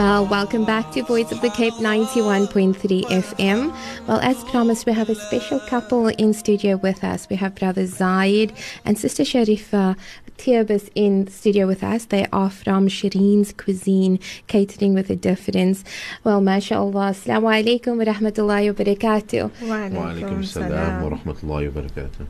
a Well, welcome back to Voice of the Cape 91.3 FM. Well, as promised, we have a special couple in studio with us. We have brother Zaid and sister Sharifa Tirbus in studio with us. They are from Shireen's Cuisine, catering with a difference. Well, mashallah. Assalamu alaikum wa rahmatullahi wa barakatuh. Walaikum salam wa rahmatullahi wa barakatuh.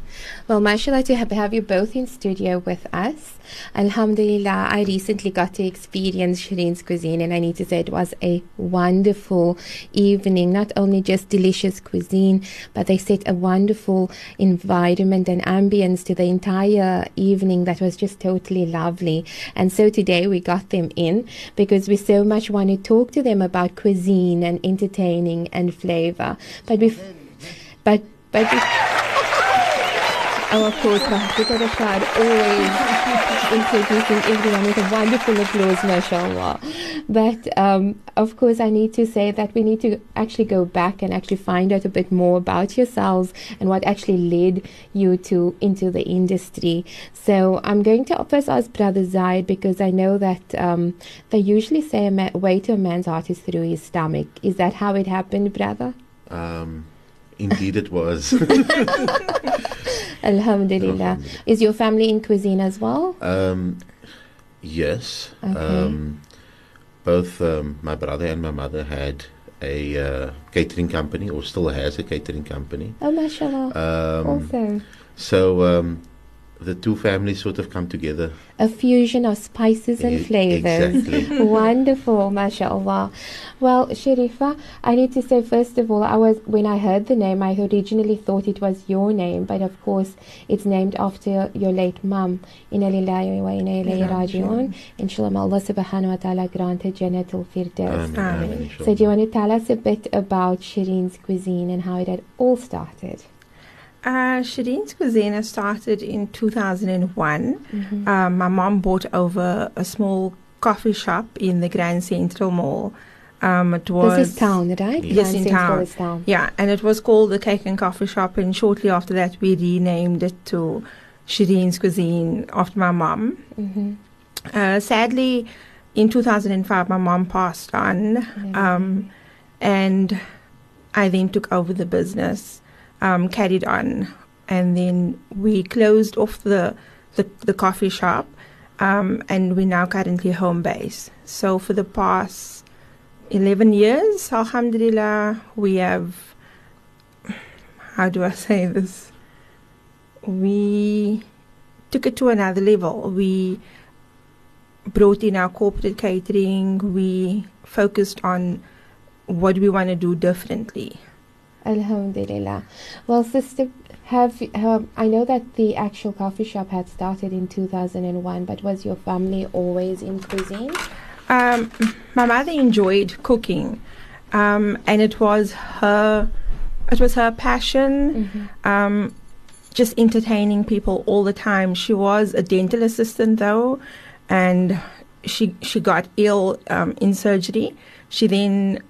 Well, mashallah to have, have you both in studio with us. Alhamdulillah, I recently got to experience Shireen's Cuisine and I need to say it was a wonderful evening. Not only just delicious cuisine, but they set a wonderful environment and ambience to the entire evening that was just totally lovely. And so today we got them in because we so much want to talk to them about cuisine and entertaining and flavor. But bef- but but Oh, of course, Mahbub Rashad always introducing everyone with a wonderful applause, mashallah. But um, of course, I need to say that we need to actually go back and actually find out a bit more about yourselves and what actually led you to into the industry. So I'm going to first ask Brother Zaid because I know that um, they usually say a ma- way to a man's heart is through his stomach. Is that how it happened, brother? Um, indeed, it was. Alhamdulillah. Is your family in cuisine as well? um, yes. Okay. Um, both um, my brother and my mother had a uh, catering company, or still has a catering company. Oh, mashallah. Um, also, so um, the two families sort of come together. a fusion of spices and E- flavors. exactly. Wonderful, mashallah. Well, Sharifa, I need to say first of all, I was when I heard the name, I originally thought it was your name, but of course, it's named after your late mum. Inna lillahi wa inna ilayhi raji'un. Inshallah, may Allah subhanahu wa ta'ala granted Jannatul Firdaus. Amen, Amen. amen, So, do you want to tell us a bit about Shireen's cuisine and how it had all started? Uh, Shireen's Cuisine started in 2001. Mm-hmm. Um, my mom bought over a small coffee shop in the Grand Central Mall. Um, it was This is town, right? Yes, Grand in town. is town. Yeah, and it was called the Cake and Coffee Shop, and shortly after that, we renamed it to Shireen's Cuisine after my mom. Mm-hmm. Uh, sadly, in 2005, my mom passed on, um, and I then took over the business, um, carried on, and then we closed off the the, the coffee shop, um, and we're now currently home base. So for the past 11 years, Alhamdulillah, we have. How do I say this? We took it to another level. We brought in our corporate catering. We focused on what we want to do differently. Alhamdulillah. Well, sister, have um, I know that the actual coffee shop had started in 2001, but was your family always in cuisine? Um, my mother enjoyed cooking, um, and it was her, it was her passion. Um, just entertaining people all the time. She was a dental assistant though, and she she got ill um, in surgery. She then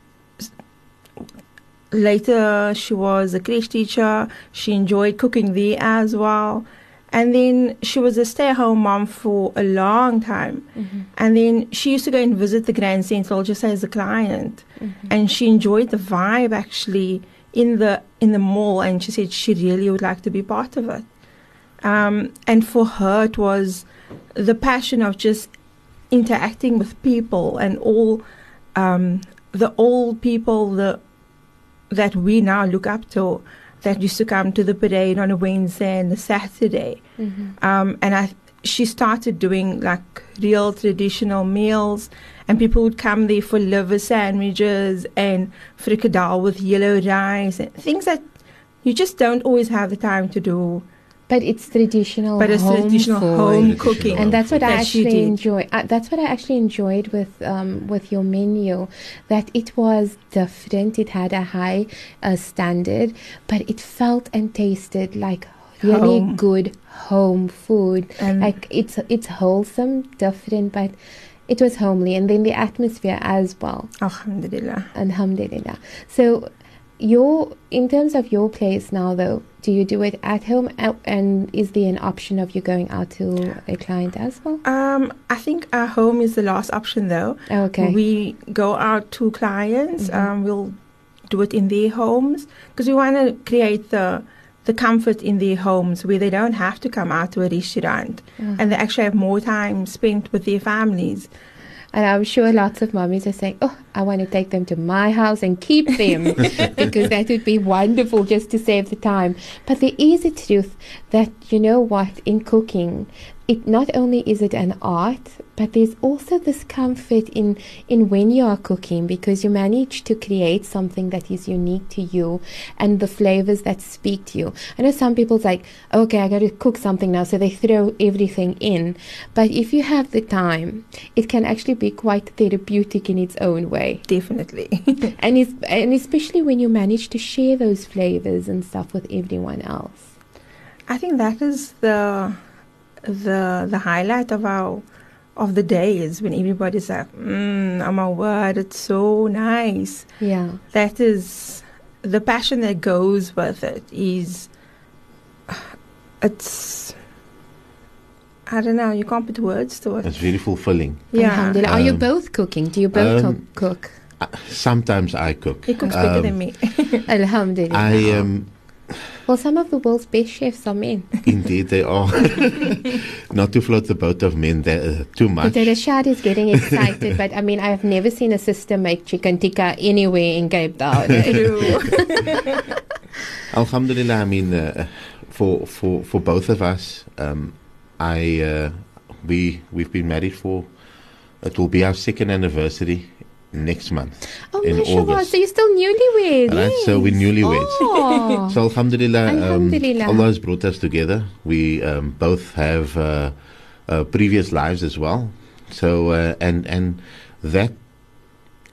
later she was a creche teacher. She enjoyed cooking there as well. And then she was a stay-at-home mom for a long time. And then she used to go and visit the Grand Central just as a client. And she enjoyed the vibe actually in the in the mall and she said she really would like to be part of it. Um, and for her it was the passion of just interacting with people and all um, the old people the that we now look up to that used to come to the parade on a Wednesday and a Saturday. Um, and I, she started doing like real traditional meals, and people would come there for liver sandwiches and frikkadel with yellow rice and things that you just don't always have the time to do. But it's traditional. But it's home traditional food. home cooking. and that's what I that she actually did. enjoy. Uh, that's what I actually enjoyed with um, with your menu, that it was different. It had a high uh, standard, but it felt and tasted like really Home. good home food. And like it's it's wholesome, different, but it was homely, and then the atmosphere as well. Alhamdulillah. Alhamdulillah. So, your in terms of your place now, though, do you do it at home, uh, and is there an option of you going out to a client as well? Um, I think our home is the last option, though. Okay. We go out to clients. Mhm. Um, we'll do it in their homes because we want to create the the comfort in their homes where they don't have to come out to a restaurant Uh-huh. and they actually have more time spent with their families. And I'm sure lots of mummies are saying, "Oh, I want to take them to my house and keep them because that would be wonderful just to save the time." But there is a truth that you know what in cooking, it not only is it an art, but there's also this comfort in in when you are cooking because you manage to create something that is unique to you and the flavors that speak to you. I know some people's like, "Okay, I got to cook something now," so they throw everything in. But if you have the time, it can actually be quite therapeutic in its own way. Definitely. And it's, and especially when you manage to share those flavors and stuff with everyone else. I think that is the the the highlight of our of the day is when everybody's like, mm, "Oh my word, it's so nice." Yeah. That is the passion that goes with it. Is it's I don't know. You can't put words to it. It's very fulfilling. Yeah, Alhamdulillah. Are you Um, both cooking? Do you both um, cook? cook? Uh, Sometimes I cook. he cooks better Um, than me. Alhamdulillah. I um, well, some of the world's best chefs are men. indeed they are. Not to float the boat of men there, uh, too much. Potato Rashad is getting excited, but I mean, I have never seen a sister make chicken tikka anywhere in Cape Town. Alhamdulillah, I mean, uh, for for for both of us, um, I uh, we we've been married for it will be our second anniversary next month. oh, In. August. So you're still newlyweds. Right, so we're newlyweds. Oh. So Alhamdulillah, um, Allah has brought us together. We um, both have uh, uh, previous lives as well. So uh, and and that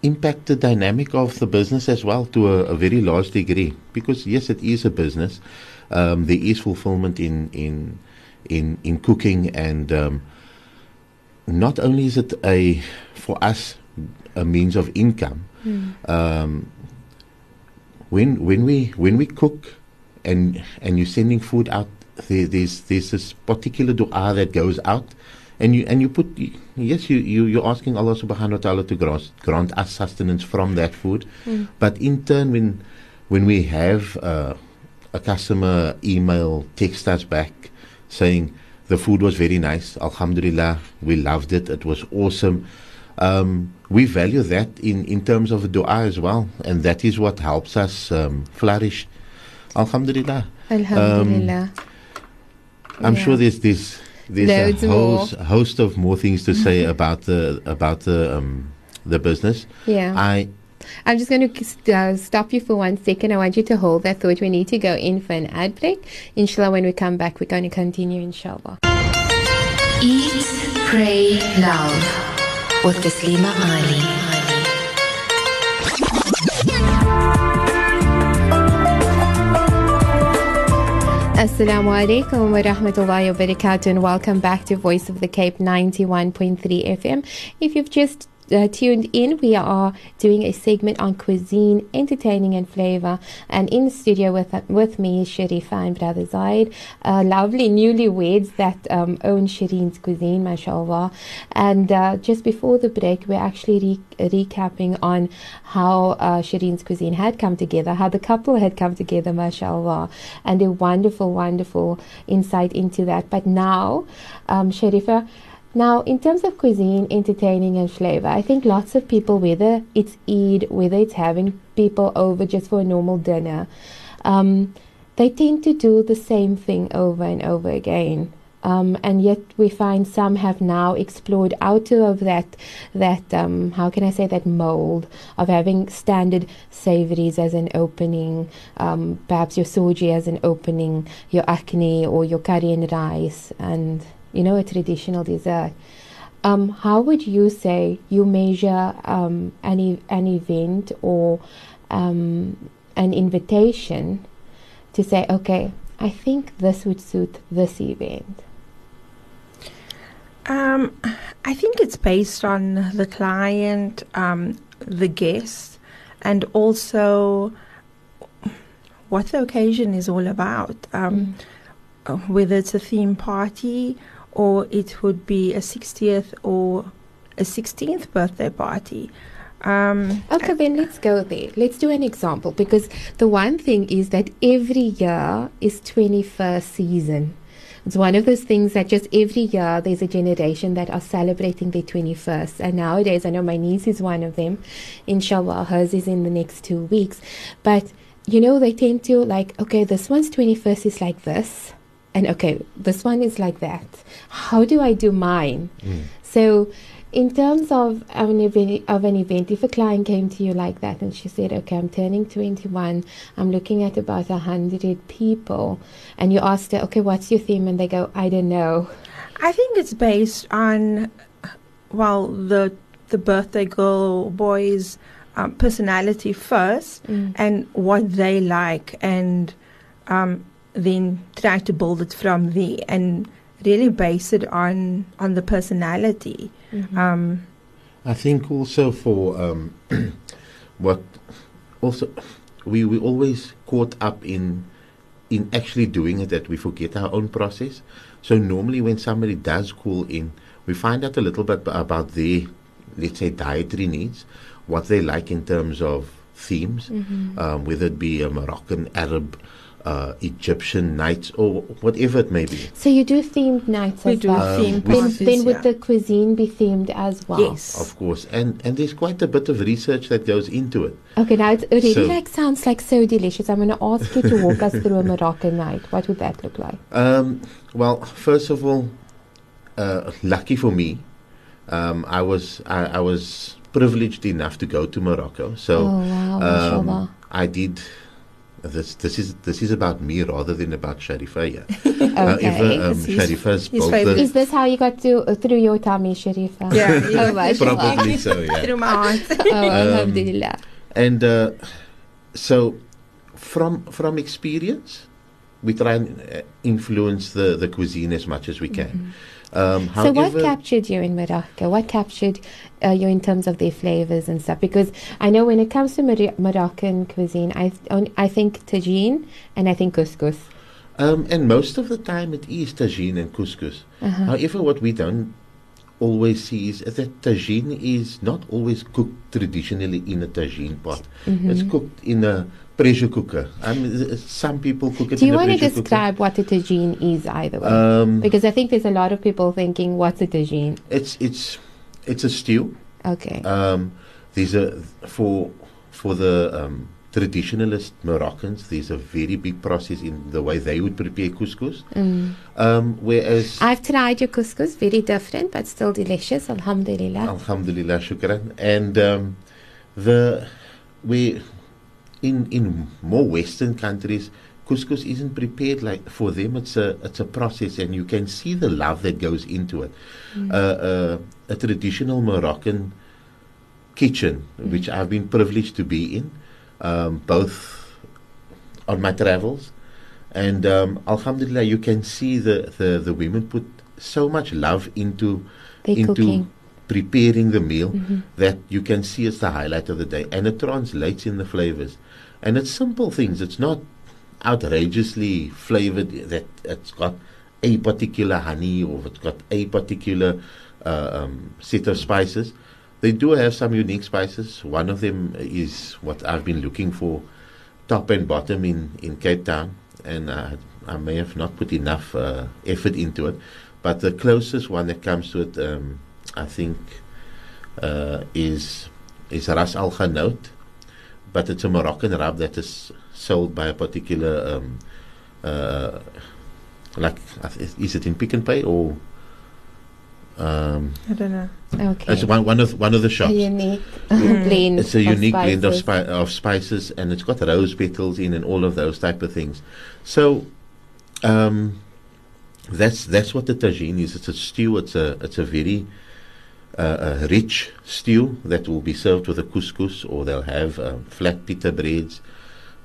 impact the dynamic of the business as well to a, a very large degree because yes, it is a business. Um, there is fulfillment in in in in cooking and um, not only is it a for us a means of income. Hmm. Um, when when we when we cook and and you're sending food out, there, there's there's this particular du'a that goes out, and you and you put yes you you you're asking Allah Subhanahu wa Taala to grant grant us sustenance from that food, Mm. but in turn when when we have uh, a customer email text us back saying the food was very nice, Alhamdulillah, we loved it, it was awesome. Um, we value that in, in terms of dua as well, and that is what helps us um, flourish. Alhamdulillah. Alhamdulillah. I'm Yeah. sure there's there's there's Loads a host, host of more things to say about the about the um, the business. yeah. I I'm just going to uh, stop you for one second. I want you to hold that thought. We need to go in for an ad break. Inshallah, when we come back, we're going to continue, inshallah. Eat, Pray, Love with Taslima Ali. Alaikum wa rahmatullahi wa barakatuh and welcome back to Voice of the Cape 91.3 FM. If you've just uh, tuned in, we are doing a segment on cuisine, entertaining and flavor. And in the studio with with me is Sharifa and brother Zaid, uh, lovely newlyweds that um, own Shireen's Cuisine, mashallah. And uh, just before the break, we're actually re- recapping on how uh, Shireen's Cuisine had come together, how the couple had come together, mashallah, and a wonderful, wonderful insight into that. But now, um, Sharifa, now, in terms of cuisine, entertaining, and flavor, I think lots of people, whether it's Eid, whether it's having people over just for a normal dinner, um, they tend to do the same thing over and over again. Um, and yet we find some have now explored out of that that um, how can I say that mold of having standard savories as an opening, um, perhaps your soji as an opening, your akhni or your curry and rice, and you know a traditional dessert. Um, how would you say you measure um, an an event or um, an invitation to say, okay, I think this would suit this event? Um, I think it's based on the client, um, the guest, and also what the occasion is all about. Um, uh, Whether it's a theme party or it would be a 60th or a 16th birthday party. Um, Okay, then let's go there. Let's do an example because the one thing is that every year is 21st season. It's one of those things that just every year there's a generation that are celebrating their 21st. And nowadays, I know my niece is one of them. Inshallah, hers is in the next two weeks. But, you know, they tend to like, okay, this one's 21st is like this. And okay, this one is like that. How do I do mine? So, in terms of an event, of an event, if a client came to you like that and she said, "Okay, I'm turning 21, I'm looking at about a hundred people," and you asked her, "Okay, what's your theme?" and they go, "I don't know." I think it's based on, well, the the birthday girl or boy's um, personality first Mm. and what they like, and um, then try to build it from there and really base it on on the personality. Mhm. Um, I think also for um, what also we we always caught up in in actually doing it that we forget our own process. So normally when somebody does call in, we find out a little bit about their let's say dietary needs, what they like in terms of themes, Mhm. um, whether it be a Moroccan, Arab, uh, Egyptian nights or whatever it may be. So you do themed nights we as do well. Um, theme we- then, parties. then would yeah. the cuisine be themed as well? yes, Of course, and and there's quite a bit of research that goes into it. Okay, now it already So- like sounds like so delicious. I'm going to ask you to walk us through a Moroccan night. What would that look like? Um, well, first of all, uh, lucky for me, um, I was I, I was privileged enough to go to Morocco. So oh wow, mashallah. um, I did. This this is this is about me rather than about Sharifa. Yeah. okay. However, um, Sharifa's both Is this how you got to uh, through your tummy, Sharifa? Yeah, oh, probably so. Yeah. through my heart. Oh, alhamdulillah. And uh, so, from from experience, we try and uh, influence the, the cuisine as much as we can. Um, So, what captured you in Morocco? What captured uh, you in terms of their flavors and stuff? Because I know when it comes to Mor- Moroccan cuisine, I th- on- I think tagine and I think couscous. um, and most of the time it is tagine and couscous. Uh-huh. However, what we don't always see is that tagine is not always cooked traditionally in a tagine pot. Mhm. It's cooked in a pressure cooker. I mean, some people cook it Do you want to pressure cooker. describe what a tagine is, either way? Um, because I think there's a lot of people thinking, "What's a tagine?" it's it's it's a stew. Okay. Um, there's a for for the um, traditionalist Moroccans. There's a very big process in the way they would prepare couscous. Mm. Um, whereas, I've tried your couscous, very different but still delicious. Alhamdulillah. Alhamdulillah, shukran. And um, the we in in more Western countries, couscous isn't prepared like for them. It's a it's a process, and you can see the love that goes into it. Mm. Uh, uh, a traditional Moroccan kitchen, which I've been privileged to be in, um, both on my travels, and um, Alhamdulillah, you can see the, the the women put so much love into They're into cooking. preparing the meal Mhm. that you can see as the highlight of the day and it translates in the flavors and it's simple things. It's not outrageously flavored that it's got a particular honey or it's got a particular uh, um, set of spices. They do have some unique spices. One of them is what i've been looking for top and bottom in, in cape town. And i may have not put enough uh, effort into it. But the closest one that comes to it um, I think uh, is is Ras Al Hanout, but it's a Moroccan rub that is sold by a particular um, uh, like is it in Pick n Pay or um, I don't know. Okay. it's one one of one of the a shops. unique Mm. blend. It's a of unique blend of, spices. spi- of spices, and it's got rose petals in, and all of those type of things. So, um, that's that's what the tagine is. It's a stew. It's a it's a very uh, a rich stew that will be served with a couscous, or they'll have um, flat pita breads.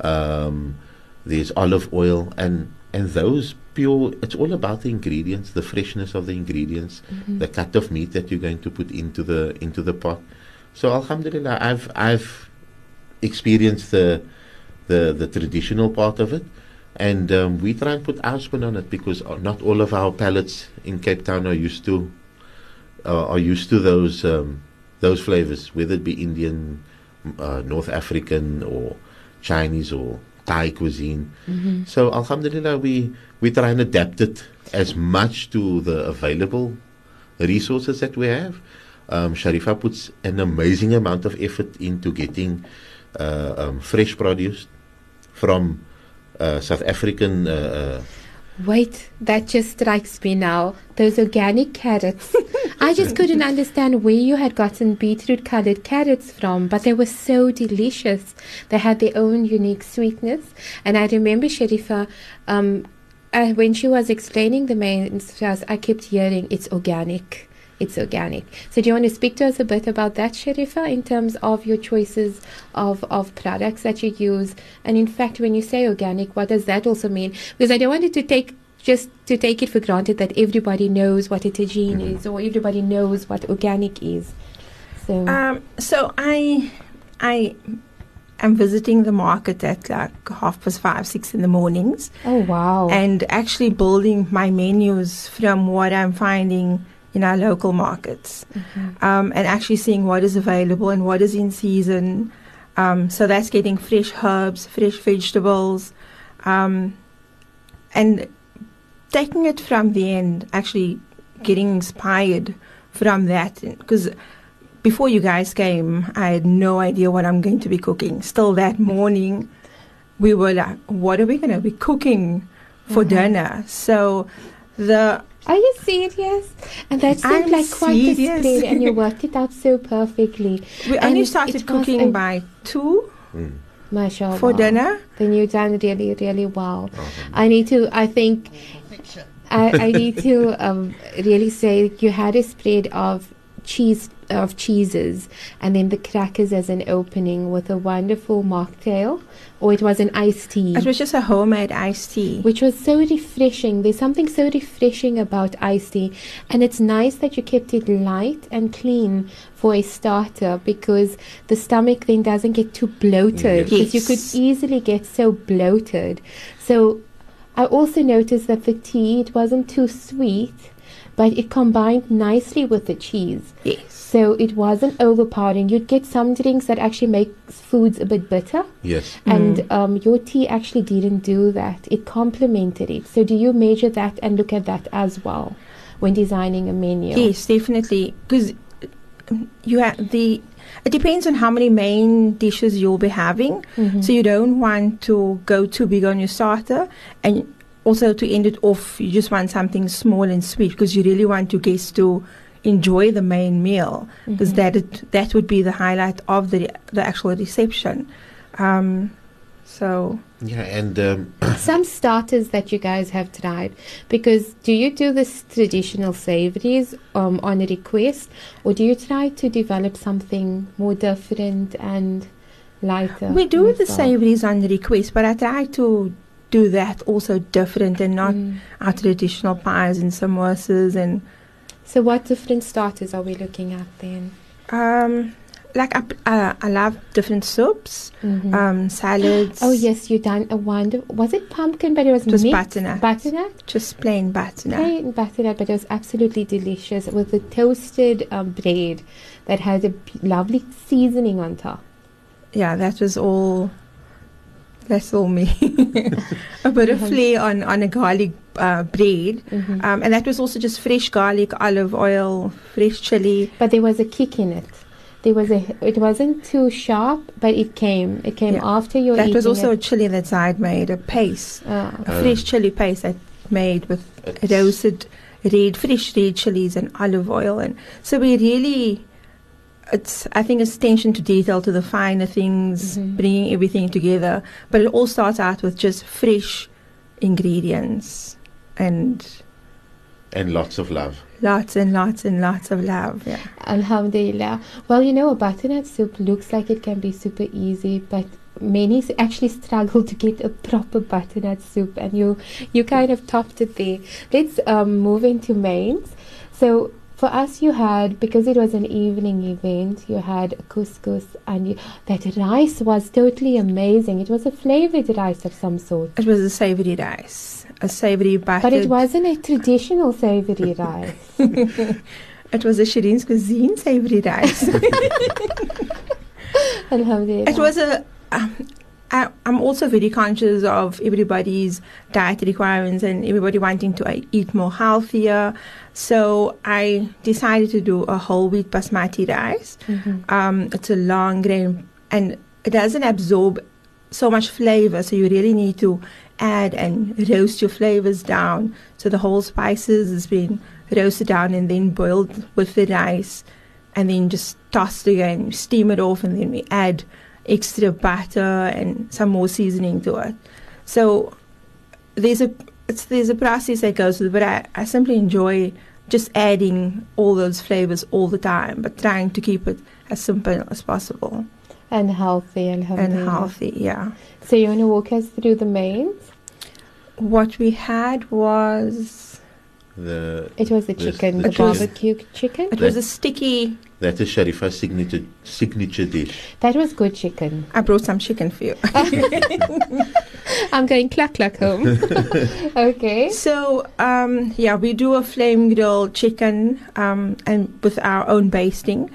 Um, there's olive oil, and and those pure. It's all about the ingredients, the freshness of the ingredients, Mhm. the cut of meat that you're going to put into the into the pot. So Alhamdulillah, I've I've experienced the the the traditional part of it, and um, we try and put our spin on it because not all of our palates in Cape Town are used to uh, are used to those um, those flavors, whether it be Indian, uh, North African, or Chinese or Thai cuisine. So Alhamdulillah, we we try and adapt it as much to the available resources that we have. Um, Sharifa puts an amazing amount of effort into getting uh, um, fresh produce from uh, South African. Wait, that just strikes me now. Those organic carrots. I just couldn't understand where you had gotten beetroot colored carrots from, but they were so delicious. They had their own unique sweetness. And I remember Sharifa, um, uh, when she was explaining the mains to us, I kept hearing it's organic. It's organic. So, do you want to speak to us a bit about that, Sharifa, in terms of your choices of, of products that you use? And in fact, when you say organic, what does that also mean? Because I don't want it to take just to take it for granted that everybody knows what a tagine is or everybody knows what organic is. So, Um, so I, I am visiting the market at like half past five, six in the mornings, oh wow, and actually building my menus from what I'm finding in our local markets, um, and actually seeing what is available and what is in season. Um, so that's getting fresh herbs, fresh vegetables, um, and taking it from the end, actually getting inspired from that. Because before you guys came, I had no idea what I'm going to be cooking. Still that morning, we were like, what are we going to be cooking for dinner? So the are you serious? And that seemed I'm like quite a spread, and you worked it out so perfectly. we And only started cooking by two Mashallah. for dinner. Then you done really, really well. I need to. I think. I, I need to um, really say you had a spread of cheese of cheeses, and then the crackers as an opening with a wonderful mocktail, or it was an iced tea. It was just a homemade iced tea. which was so refreshing. There's something so refreshing about iced tea, and it's nice that you kept it light and clean for a starter because the stomach then doesn't get too bloated because you could easily get so bloated. So I also noticed that the tea it wasn't too sweet, but it combined nicely with the cheese. Yes. So it wasn't overpowering. You'd get some drinks that actually make foods a bit bitter. yes. And mm. um, your tea actually didn't do that. It complemented it. So do you measure that and look at that as well when designing a menu? Yes, definitely. Because um, you have the. It depends on how many main dishes you'll be having. Mm-hmm. So you don't want to go too big on your starter, and also to end it off, you just want something small and sweet because you really want your guests to enjoy the main meal because that it, that would be the highlight of the the actual reception. Um, so Yeah, and um, Some starters that you guys have tried, because do you do this traditional savories um, on a request, or do you try to develop something more different and lighter? we do the yourself? savories on request, but I try to do that also different and not Mm. our traditional pies and samosas and So, what different starters are we looking at then? um, like I, uh, I love different soups, Mhm. um, salads. Oh yes, you done a wonder. Was it pumpkin? But it was was mixed butternut. Butternut. just plain butternut. Plain butternut, but it was absolutely delicious with the toasted um, bread that had a lovely seasoning on top. Yeah, that was all. That's all me. a bit of flair on on a garlic uh, bread, Mhm. um, and that was also just fresh garlic, olive oil, fresh chili. But there was a kick in it. There was a. It wasn't too sharp, but it came. It came Yeah. after your. That was eating also a chili that I'd made, a paste, Ah. a fresh chili paste I made with it's- roasted red, fresh red chilies and olive oil, and so we really. It's, I think it's attention to detail to the finer things, Mhm. bringing everything together. But it all starts out with just fresh ingredients and and lots of love. lots and lots and lots of love. Yeah. Alhamdulillah. Well, you know, a butternut soup looks like it can be super easy, but many actually struggle to get a proper butternut soup, and you you kind of topped it there. Let's um, move into mains. So for us, you had because it was an evening event. You had couscous, and you, that rice was totally amazing. It was a flavored rice of some sort, It was a savory rice, a savory buttered. but it wasn't a traditional savory rice. It was a Shireen's cuisine savory rice. Alhamdulillah. it was a. Um, I, I'm also very conscious of everybody's diet requirements and everybody wanting to uh, eat more healthier. So I decided to do a whole wheat basmati rice. Mhm. Um, it's a long grain and it doesn't absorb so much flavor. So you really need to add and roast your flavors down. So the whole spices has been roasted down and then boiled with the rice and then just tossed again, steam it off, and then we add extra butter and some more seasoning to it. So there's a it's there's a process that goes with it, but I, I simply enjoy just adding all those flavors all the time, but trying to keep it as simple as possible and healthy, and alhamdulillah. healthy. Yeah. So you want to walk us through the mains? What we had was The It was the This- chicken, the the chicken. barbecue chicken. it was a sticky. That is Sharifa's signature signature dish. That was good chicken. I brought some chicken for you. I'm going cluck cluck home. okay. So um, yeah, we do a flame grilled chicken um, and with our own basting,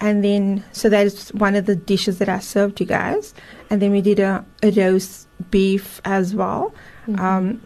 and then so that is one of the dishes that I served you guys, and then we did a, a roast beef as well, Mhm. um,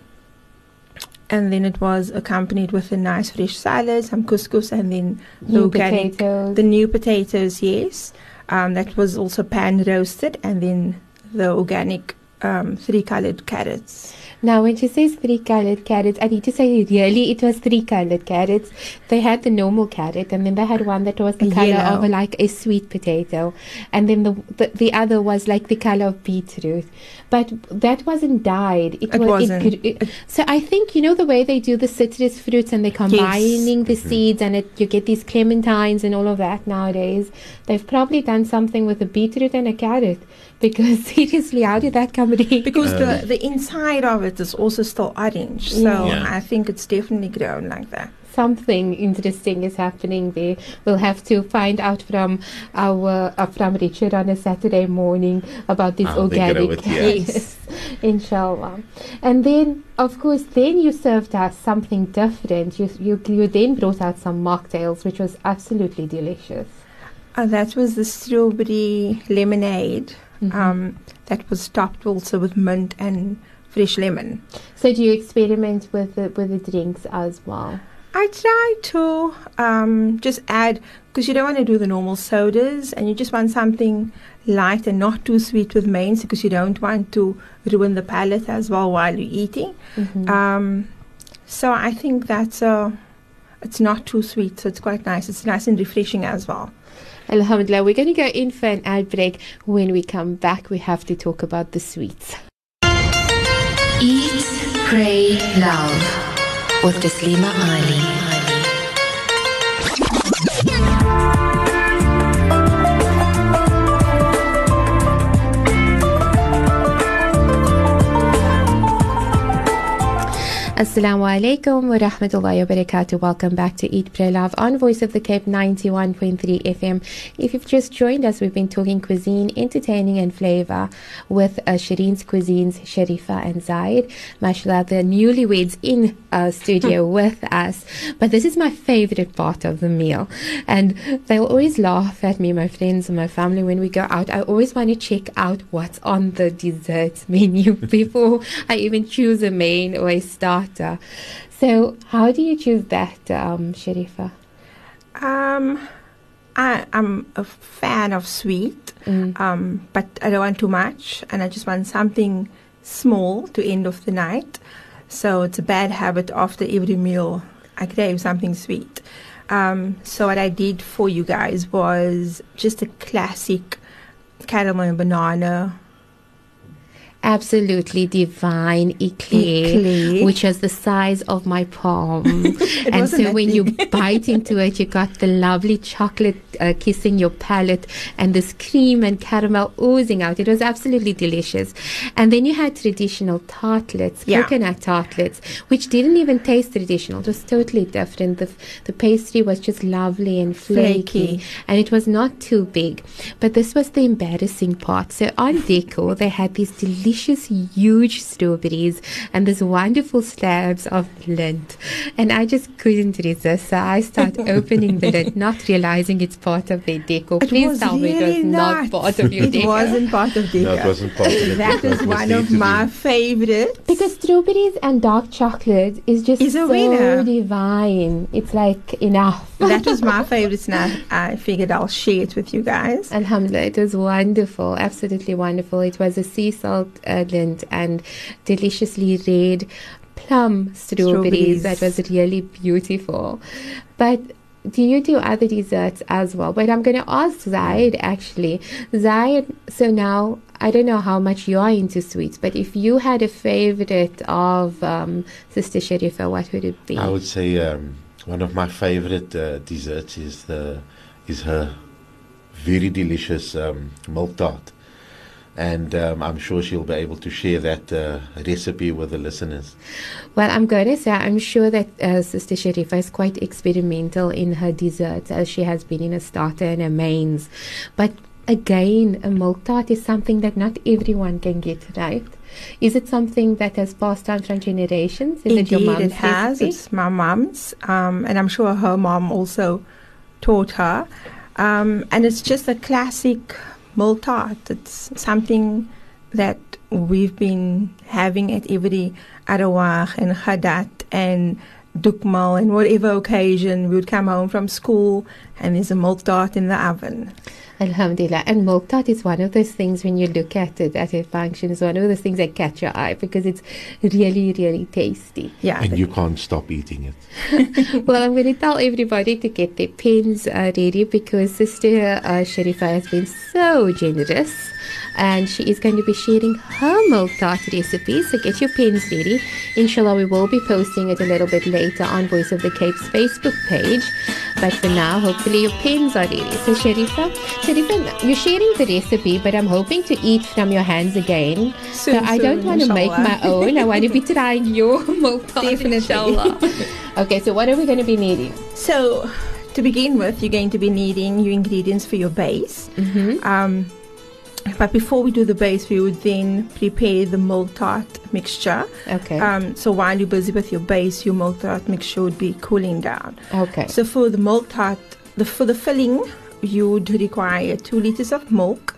and then it was accompanied with a nice fresh salad, some couscous, and then the New organic, potatoes. the new potatoes. Yes, um, that was also pan roasted, and then the organic um, three colored carrots. Now, when she says three colored carrots, I need to say really it was three colored carrots. They had the normal carrot, and then they had one that was the color Yellow. of like a sweet potato, and then the, the the other was like the color of beetroot. But that wasn't dyed. It wa- wasn't. could- it- so I think you know the way they do the citrus fruits, and they're combining the mm-hmm. seeds, and it, you get these clementines and all of that nowadays. They've probably done something with a beetroot and a carrot, because seriously, how did that come to because Um, the the inside of it is also still orange. So Yeah. I think it's definitely grown like that. something interesting is happening there. We'll have to find out from our uh, from Richard on a Saturday morning about this I'll organic. over, yeah. Yes, inshallah. And then, of course, then you served us something different. You you you then brought out some mocktails, which was absolutely delicious. Uh, that was the strawberry lemonade. Mhm. Um, that was topped also with mint and fresh lemon. so, do you experiment with the with the drinks as well? I try to um, just add because you don't want to do the normal sodas, and you just want something light and not too sweet with mains because you don't want to ruin the palate as well while you're eating. Mhm. Um, so I think that's uh, it's not too sweet, so it's quite nice. It's nice and refreshing as well. Alhamdulillah, we're going to go in for an ad break. When we come back, we have to talk about the sweets. Eat, Pray, Love with Taslima Ali. Assalamu alaikum wa rahmatullahi wa barakatuh. Welcome back to Eat Pray Love on Voice of the Cape 91.3 FM. If you've just joined us, we've been talking cuisine, entertaining, and flavor with uh, Shireen's Cuisines, Sharifa and Zaid. Mashallah, the newlyweds in uh, studio with us. But this is my favorite part of the meal. And they'll always laugh at me, my friends and my family, when we go out. I always want to check out what's on the dessert menu before I even choose a main or a starter. So, how do you choose that, um, Sharifa? Um, I, I'm a fan of sweet, Mm. um, but I don't want too much, and I just want something small to end of the night. So it's a bad habit after every meal. I crave something sweet. Um, so what I did for you guys was just a classic caramel and banana. Absolutely divine eclair, Eclair. which was the size of my palm. and so when you bite into it, you got the lovely chocolate uh, kissing your palate and this cream and caramel oozing out. It was absolutely delicious. And then you had traditional tartlets, Yeah. coconut tartlets, which didn't even taste traditional. It was totally different. The, the pastry was just lovely and flaky, Flaky. and it was not too big. But this was the embarrassing part. So on decor, they had these delicious, huge strawberries and this wonderful slabs of Lindt. And I just couldn't resist. So I start opening the Lindt, not realizing it's part of their decor. It Please was tell me it was really not, part of your it decor. wasn't part of decor. No, it wasn't part of it. That It is one of to be. my favorites. Because strawberries and dark chocolate is just Is so winner. divine. It's like enough. That was my favorite, snack. I, I figured I'll share it with you guys. Alhamdulillah, it was wonderful, absolutely wonderful. It was a sea salt uh, Lindt and deliciously red plum strawberries. Strawberries. That was really beautiful. But do you do other desserts as well? But I'm going to ask Zaid actually. Zaid, so now I don't know how much you are into sweets, but if you had a favorite of um, Sister Sharifa, what would it be? I would say um, one of my favorite uh, desserts is the is her very delicious um, milk tart, and um, I'm sure she'll be able to share that uh, recipe with the listeners. Well, I'm going to say I'm sure that uh, Sister Sharifa is quite experimental in her desserts, as she has been in a starter and a mains. But again, a milk tart is something that not everyone can get right. Is it something that has passed down from generations? Is it your Indeed, mom's it has. recipe? It's my mum's, um, and I'm sure her mom also taught her. Um, and it's just a classic milk tart. It's something that we've been having at every Arawak and Khadat and Dukmal and whatever occasion. We would come home from school and there's a milk tart in the oven. Alhamdulillah. And milk tart is one of those things when you look at it at a function, is one of those things that catch your eye because it's really, really tasty. Yeah. And you can't stop eating it. well, I'm going to tell everybody to get their pens uh, ready because Sister uh, Sharifa has been so generous and she is going to be sharing her milk tart recipe. So get your pens ready. Inshallah, we will be posting it a little bit later on Voice of the Cape's Facebook page. But for now, hopefully your pens are ready. So Sharifa, Sharifa, you're sharing the recipe, but I'm hoping to eat from your hands again. so Soon, I don't want to make my own. I want to be trying your milk tart, Definitely. inshallah. okay, so what are we going to be needing? So, to begin with, you're going to be needing your ingredients for your base. Mm-hmm. Um, but before we do the base, we would then prepare the milk tart mixture. Okay. Um, so while you're busy with your base, your milk tart mixture would be cooling down. okay. So for the milk tart, the for the filling, you would require two liters of milk,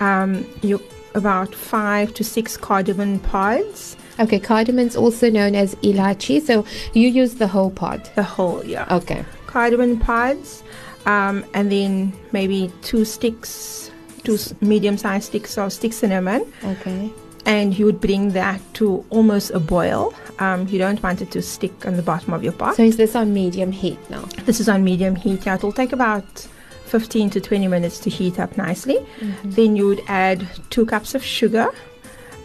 um, you about five to six cardamom pods, Okay, cardamom's also known as ilachi, so you use the whole pod. the whole yeah. Okay. cardamom pods, um, and then maybe two sticks, two s- medium-sized sticks of stick cinnamon, Okay. and you would bring that to almost a boil. Um, you don't want it to stick on the bottom of your pot. So is this on medium heat now? this is on medium heat. Yeah, it'll take about 15 to 20 minutes to heat up nicely. Then you would add two cups of sugar.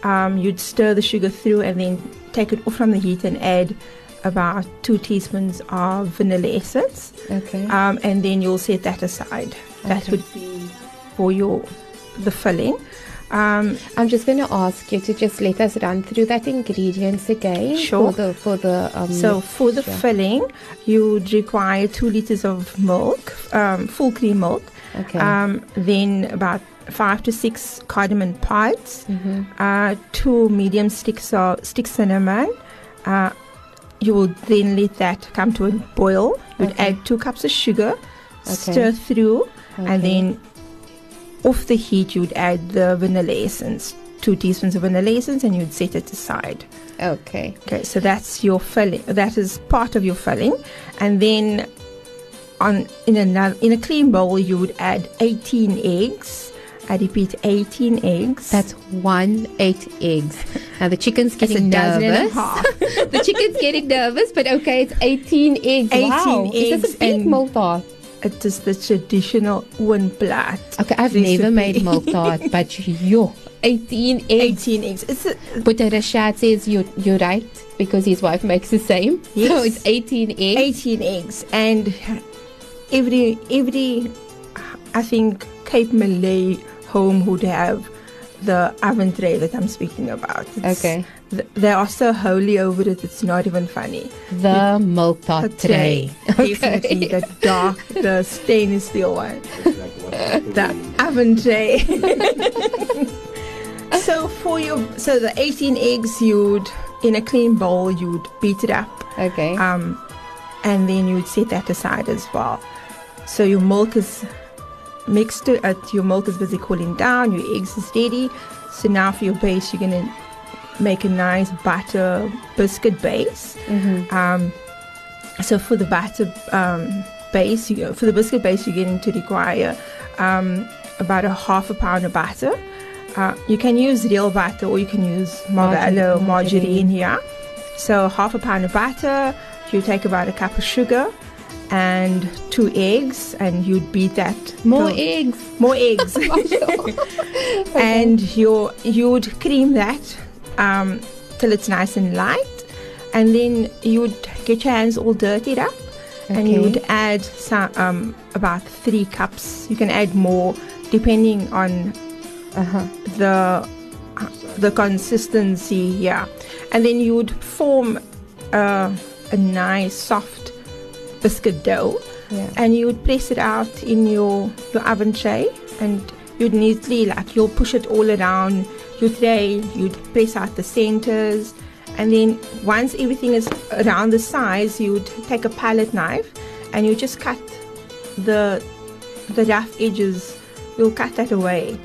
Um, you'd stir the sugar through and then take it off from the heat and add about two teaspoons of vanilla essence. Okay. um, and then you'll set that aside. That would be for your the filling. Um, I'm just going to ask you to just let us run through that ingredients again Sure. for the for the um so for the sure. filling, you would require two liters of milk, um, full cream milk. okay. Um, then about five to six cardamom pods, Mhm. uh, two medium sticks of stick cinnamon. Uh, you will then let that come to a boil. You'd Okay. add two cups of sugar, Okay. stir through, and then off the heat you'd add the vanilla essence two teaspoons of vanilla essence and you'd set it aside Okay. okay so that's your filling that is part of your filling and then on in another in a clean bowl you would add 18 eggs i repeat 18 eggs That's one eight eggs. Now the chicken's getting dozen and a nervous. half. the chicken's getting nervous, but okay, it's 18 eggs. 18 wow. Is this eggs a big tart? It is the traditional oonplaat. Okay, I've Recipe. never made milk tart, but yo, 18 eggs. 18 eggs. It's a, But Rashad says you, you're right because his wife makes the same. So Yes. it's 18 eggs. 18 eggs and every every I think Cape Malay home would have the oven tray that I'm speaking about. It's- Okay. Th- they are so holy over it. It's not even funny. The milk tart A tray. definitely the dark, the stainless steel one, the oven tray. so for your so the 18 eggs, you'd in a clean bowl, you'd beat it up Okay. um, and then you would set that aside as well. So your milk is mixed. To, uh, your milk is busy cooling down. Your eggs is ready. So now for your base, you're gonna make a nice butter biscuit base. Um, so for the batter um, base, you, for the biscuit base, you're going to require um, about a half a pound of butter. Uh, you can use real butter or you can use Marvello Margarine. margarine here. So half a pound of butter. You take about a cup of sugar and two eggs, and you'd beat that. More eggs. more eggs, and you you'd cream that um, till it's nice and light, and then you'd get your hands all dirtied up, and you'd add some um, about three cups. You can add more depending on Uh-huh. the the consistency yeah and then you would form a, a nice soft biscuit dough Yeah. and you would press it out in your your oven tray and you'd neatly like you'll push it all around tray you'd press out the centers and then once everything is around the size you would take a palette knife and you just cut the the rough edges. You'll cut that away.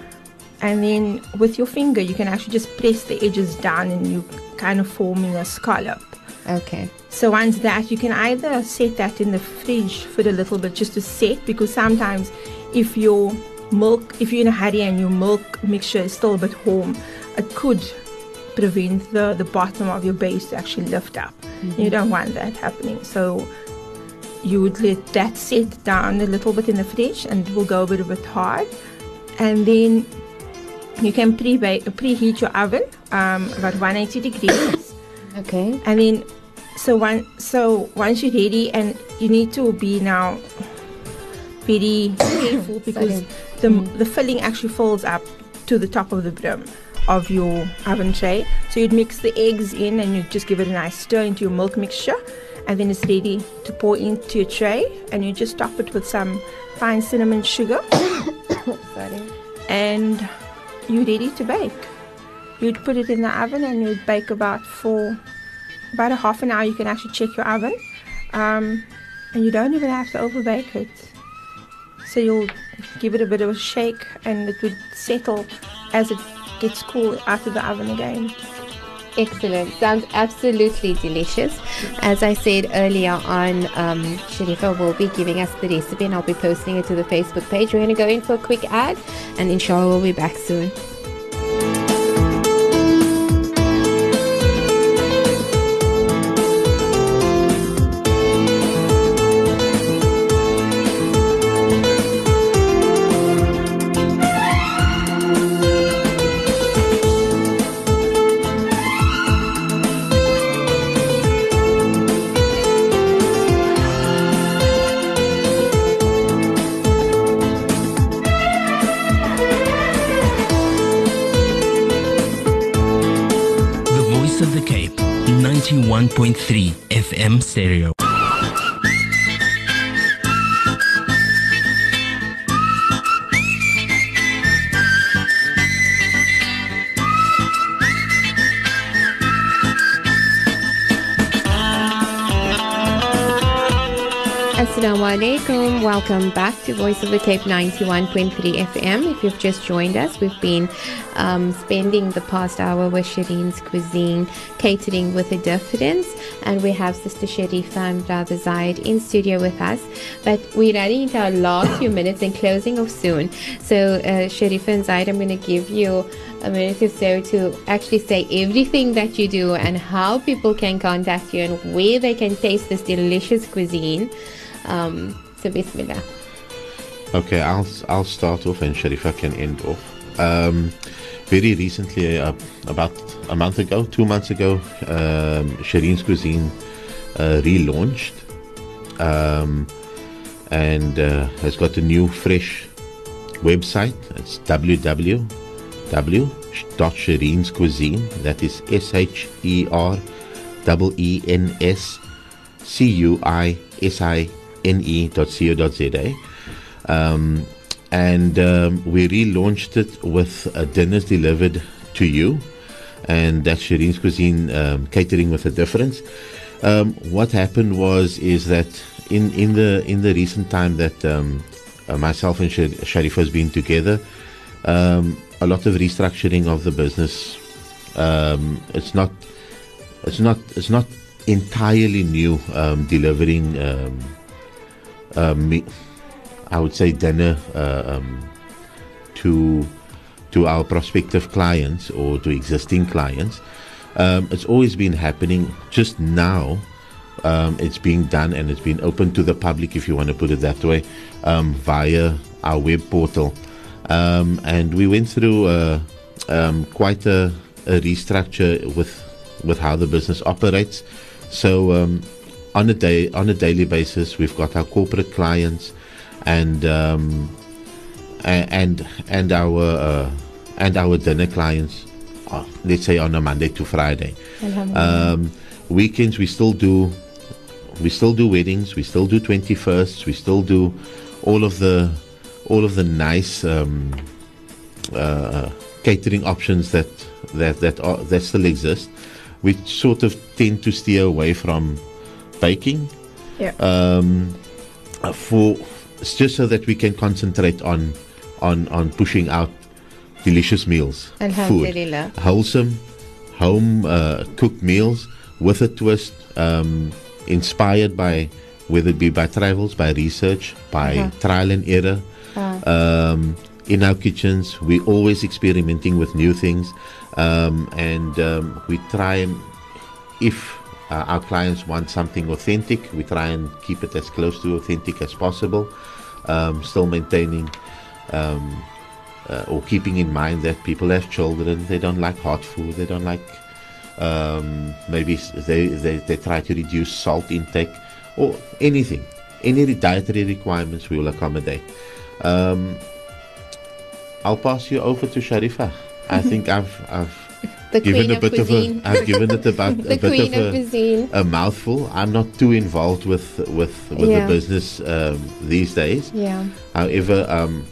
And then with your finger you can actually just press the edges down and you kind of forming a scallop. Okay. so once that you can either set that in the fridge for a little bit just to set because sometimes if your milk if you're in a hurry and your milk mixture is still a bit warm it could prevent the, the bottom of your base to actually lift up. You don't want that happening. So you would let that sit down a little bit in the fridge and it will go a bit, a bit hard. And then you can pre preheat your oven um, about 180 degrees. Okay. and then so one so once you're ready and you need to be now very careful because the the filling actually falls up to the top of the brim of your oven tray so you'd mix the eggs in and you just give it a nice stir into your milk mixture and then it's ready to pour into your tray and you just top it with some fine cinnamon sugar Sorry. and you're ready to bake. You'd put it in the oven and you'd bake about for about a half an hour. You can actually check your oven, um, and you don't even have to overbake it. So you'll give it a bit of a shake, and it would settle as it gets cool out of the oven again. Excellent. Sounds absolutely delicious. As I said earlier on, um, Sharifa will be giving us the recipe and I'll be posting it to the Facebook page. We're going to go in for a quick ad and inshallah we'll be back soon. 91.3 FM stereo. Assalamu alaikum. Welcome back to Voice of the Cape 91.3 FM. If you've just joined us, we've been um, spending the past hour with Shireen's Cuisine, catering with a difference. And we have Sister Sharifa and Brother Zaid in studio with us. But we're running into our last few minutes and closing off soon. So, uh, Sharifa and Zaid, I'm going to give you a minute or so to actually say everything that you do and how people can contact you and where they can taste this delicious cuisine. Um, so, Bismillah. Okay, I'll I'll start off and Sharifa can end off. Um, very recently, uh, about a month ago, two months ago, um, Shireen's Cuisine uh, relaunched um, and uh, has got a new, fresh website. It's www.shereenscuisine. That is S H E R E N S C U I S I N E dot co dot za. Um, and um, we relaunched it with uh, dinners delivered to you, and that's Shireen's Cuisine um, catering with a difference. Um, what happened was is that in, in the in the recent time that um, uh, myself and Shar- Sharif has been together, um, a lot of restructuring of the business. Um, it's not it's not it's not entirely new delivering uh, me, I would say dinner uh, um, to to our prospective clients or to existing clients. Um, it's always been happening. Just now, um, it's being done and it's been open to the public, if you want to put it that way, um, via our web portal. Um, and we went through uh, um, quite a, a restructure with with how the business operates. So um, on a day on a daily basis, we've got our corporate clients and um, and and our uh, and our dinner clients. Uh, let's say on a Monday to Friday. Um, weekends we still do we still do weddings, we still do twenty firsts, we still do all of the all of the nice um, uh, catering options that that that are, that still exist. We sort of tend to steer away from baking Yeah. um, for it's just so that we can concentrate on on on pushing out delicious meals, and food, wholesome, home uh, cooked meals with a twist, um, inspired by whether it be by travels, by research, by Uh-huh. trial and error. Um, in our kitchens, we're always experimenting with new things, um, and um, we try and if uh, our clients want something authentic, we try and keep it as close to authentic as possible, um, still maintaining um, uh, or keeping in mind that people have children, they don't like hot food, they don't like um, maybe they, they, they try to reduce salt intake or anything. Any dietary requirements we will accommodate. Um, I'll pass you over to Sharifa. I think I've I've The given queen a of bit cuisine. of a I've given it about the a bit queen of of a, cuisine. a mouthful. I'm not too involved with with with Yeah. the business um, these days. Yeah. However, um,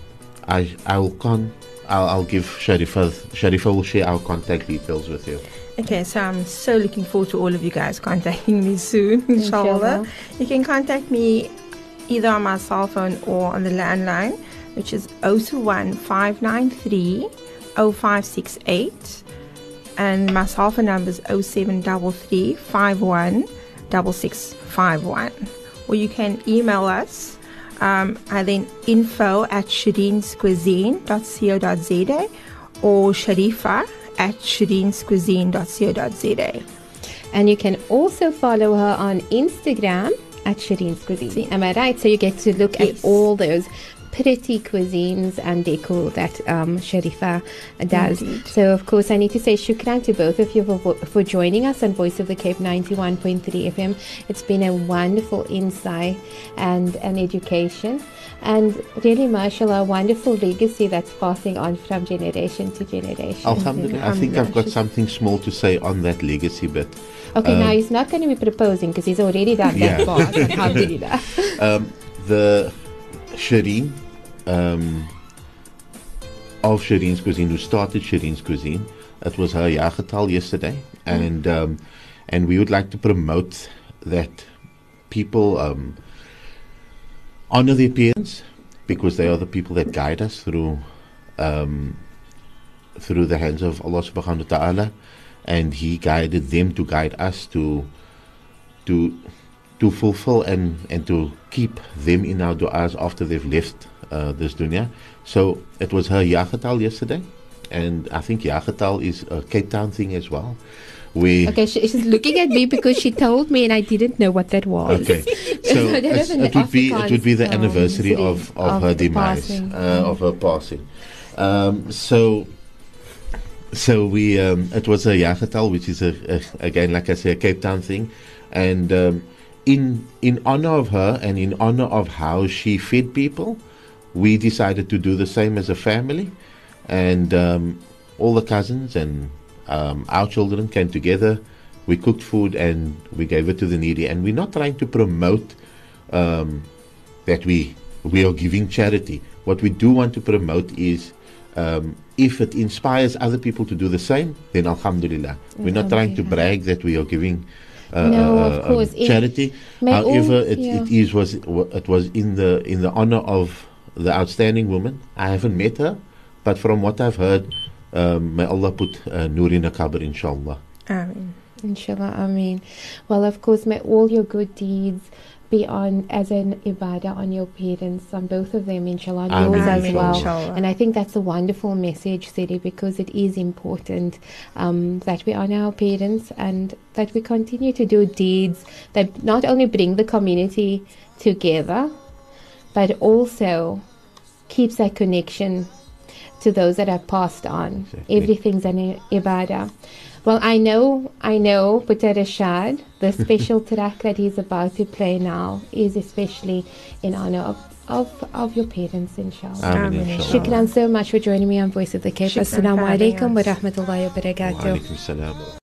I I will con I'll, I'll give Sharifa Sharifa will share our contact details with you. Okay, so I'm so looking forward to all of you guys contacting me soon, inshallah. Inshallah. You can contact me either on my cell phone or on the landline, which is 021 593 0568. And my cell phone number is 0733 51 6651. Or you can email us um, and then info at shirinscuisine.co.za or sharifa at shirinscuisine.co.za. And you can also follow her on Instagram at Shireen's Cuisine. Am I right? So you get to look Yes. at all those pretty cuisines and decor that um, Sharifa does. Indeed. So, of course, I need to say shukran to both of you for, for joining us on Voice of the Cape 91.3 FM. It's been a wonderful insight and an education. And really, mashallah, a wonderful legacy that's passing on from generation to generation. Alhamdulillah. I think I've got something small to say on that legacy bit. Okay, now Um, he's not going to be proposing because he's already done Yeah. that part. Alhamdulillah. Um, the Shireen um, of Shireen's Cuisine, who started Shireen's Cuisine, it was her jaargetal yesterday, and um, and we would like to promote that people um, honor their parents because they are the people that guide us through um, through the hands of Allah Subhanahu wa Taala, and He guided them to guide us to to to fulfill and, and to keep them in our du'as after they've left uh, this dunya. So it was her jaargetal yesterday, and I think jaargetal is a Cape Town thing as well, we Okay, she, she's looking at me because she told me and I didn't know what that was. Okay, so That it's- is an it would be it would be the Afrikaans, um, anniversary of, of, of her demise, uh, of her passing. Um, so so we um, it was a jaargetal, which is a, a again like I say a Cape Town thing, and um, in in honor of her and in honor of how she fed people, we decided to do the same as a family, and um, all the cousins and um, our children came together. We cooked food and we gave it to the needy. And we're not trying to promote um, that we we are giving charity. What we do want to promote is um, if it inspires other people to do the same, then Alhamdulillah. We're not trying to brag that we are giving. Uh, No, uh, of um, course. It- charity. all- However, it, yeah. it is was it was in the in the honor of the outstanding woman. I haven't met her, but from what I've heard, um, may Allah put uh, Nur in a qabr, inshallah. Amen. Inshallah, Ameen. Well, of course, may all your good deeds be on as an ibadah on your parents, on both of them, inshallah, on yours Ameen, as well. inshallah. And I think that's a wonderful message, Sidi, because it is important um, that we honor our parents and that we continue to do deeds that not only bring the community together, but also keeps that connection to those that have passed on. Exactly. Everything's an i- ibadah. Well, I know, I know, Boeta Rashad, the special track that he's about to play now is especially in honor of, of, of your parents, inshallah. Ameen, Ameen, inshallah. Shukran so much for joining me on Voice of the Cape. Shukran for Assalamu alaikum wa rahmatullahi wa Wa barakatuh. alaikum salam.